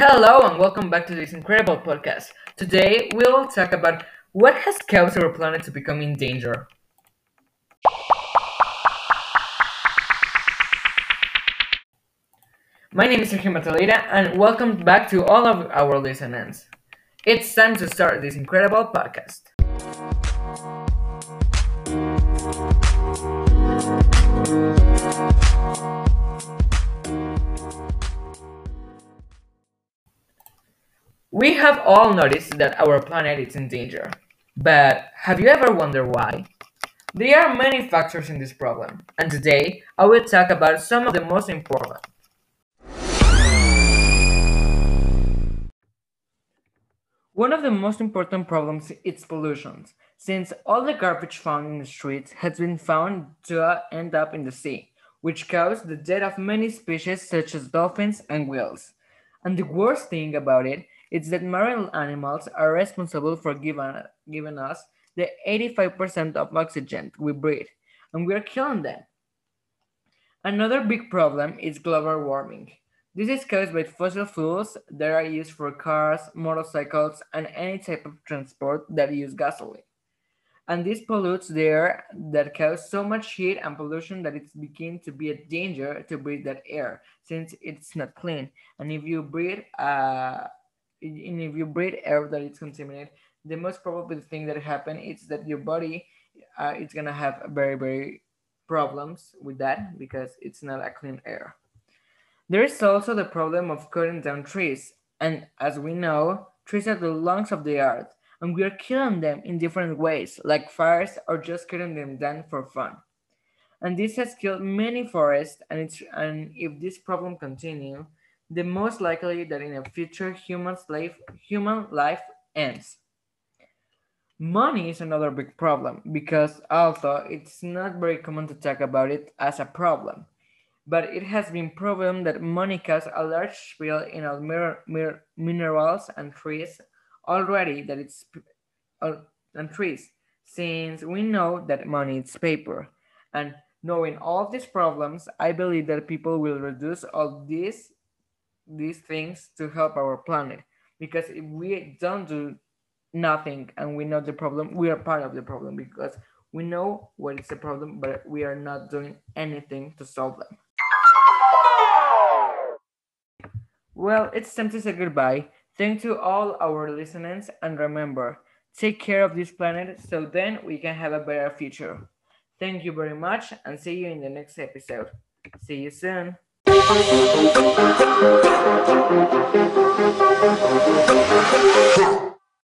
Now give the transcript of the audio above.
Hello and welcome back to this incredible podcast. Today we'll talk about what has caused our planet to become in danger. My name is Sergio Matalida and welcome back to all of our listeners. It's time to start this incredible podcast. We have all noticed that our planet is in danger. But have you ever wondered why? There are many factors in this problem, and today I will talk about some of the most important. One of the most important problems is pollution, since all the garbage found in the streets has been found to end up in the sea, which caused the death of many species such as dolphins and whales. And the worst thing about it is that marine animals are responsible for giving, giving us the 85% of oxygen we breathe, and we are killing them. Another big problem is global warming. This is caused by fossil fuels that are used for cars, motorcycles, and any type of transport that use gasoline. And this pollutes the air that cause so much heat and pollution that it's beginning to be a danger to breathe that air since it's not clean. And if you breathe, uh, and if you breathe air that is contaminated, the most probable thing that happen is that your body uh, is gonna have very very problems with that because it's not a clean air. There is also the problem of cutting down trees, and as we know, trees are the lungs of the earth, and we are killing them in different ways, like fires or just cutting them down for fun. And this has killed many forests, and it's and if this problem continue, the most likely that in the future human life human life ends. Money is another big problem because although it's not very common to talk about it as a problem, but it has been proven that money causes a large spill in all minerals and trees already that it's uh, and trees since we know that money is paper and knowing all these problems i believe that people will reduce all these these things to help our planet. Because if we don't do nothing and we know the problem we are part of the problem because we know what is the problem but we are not doing anything to solve them. Well it's time to say goodbye. Thank you to all our listeners and remember take care of this planet so then we can have a better future. Thank you very much and see you in the next episode. See you soon yeah.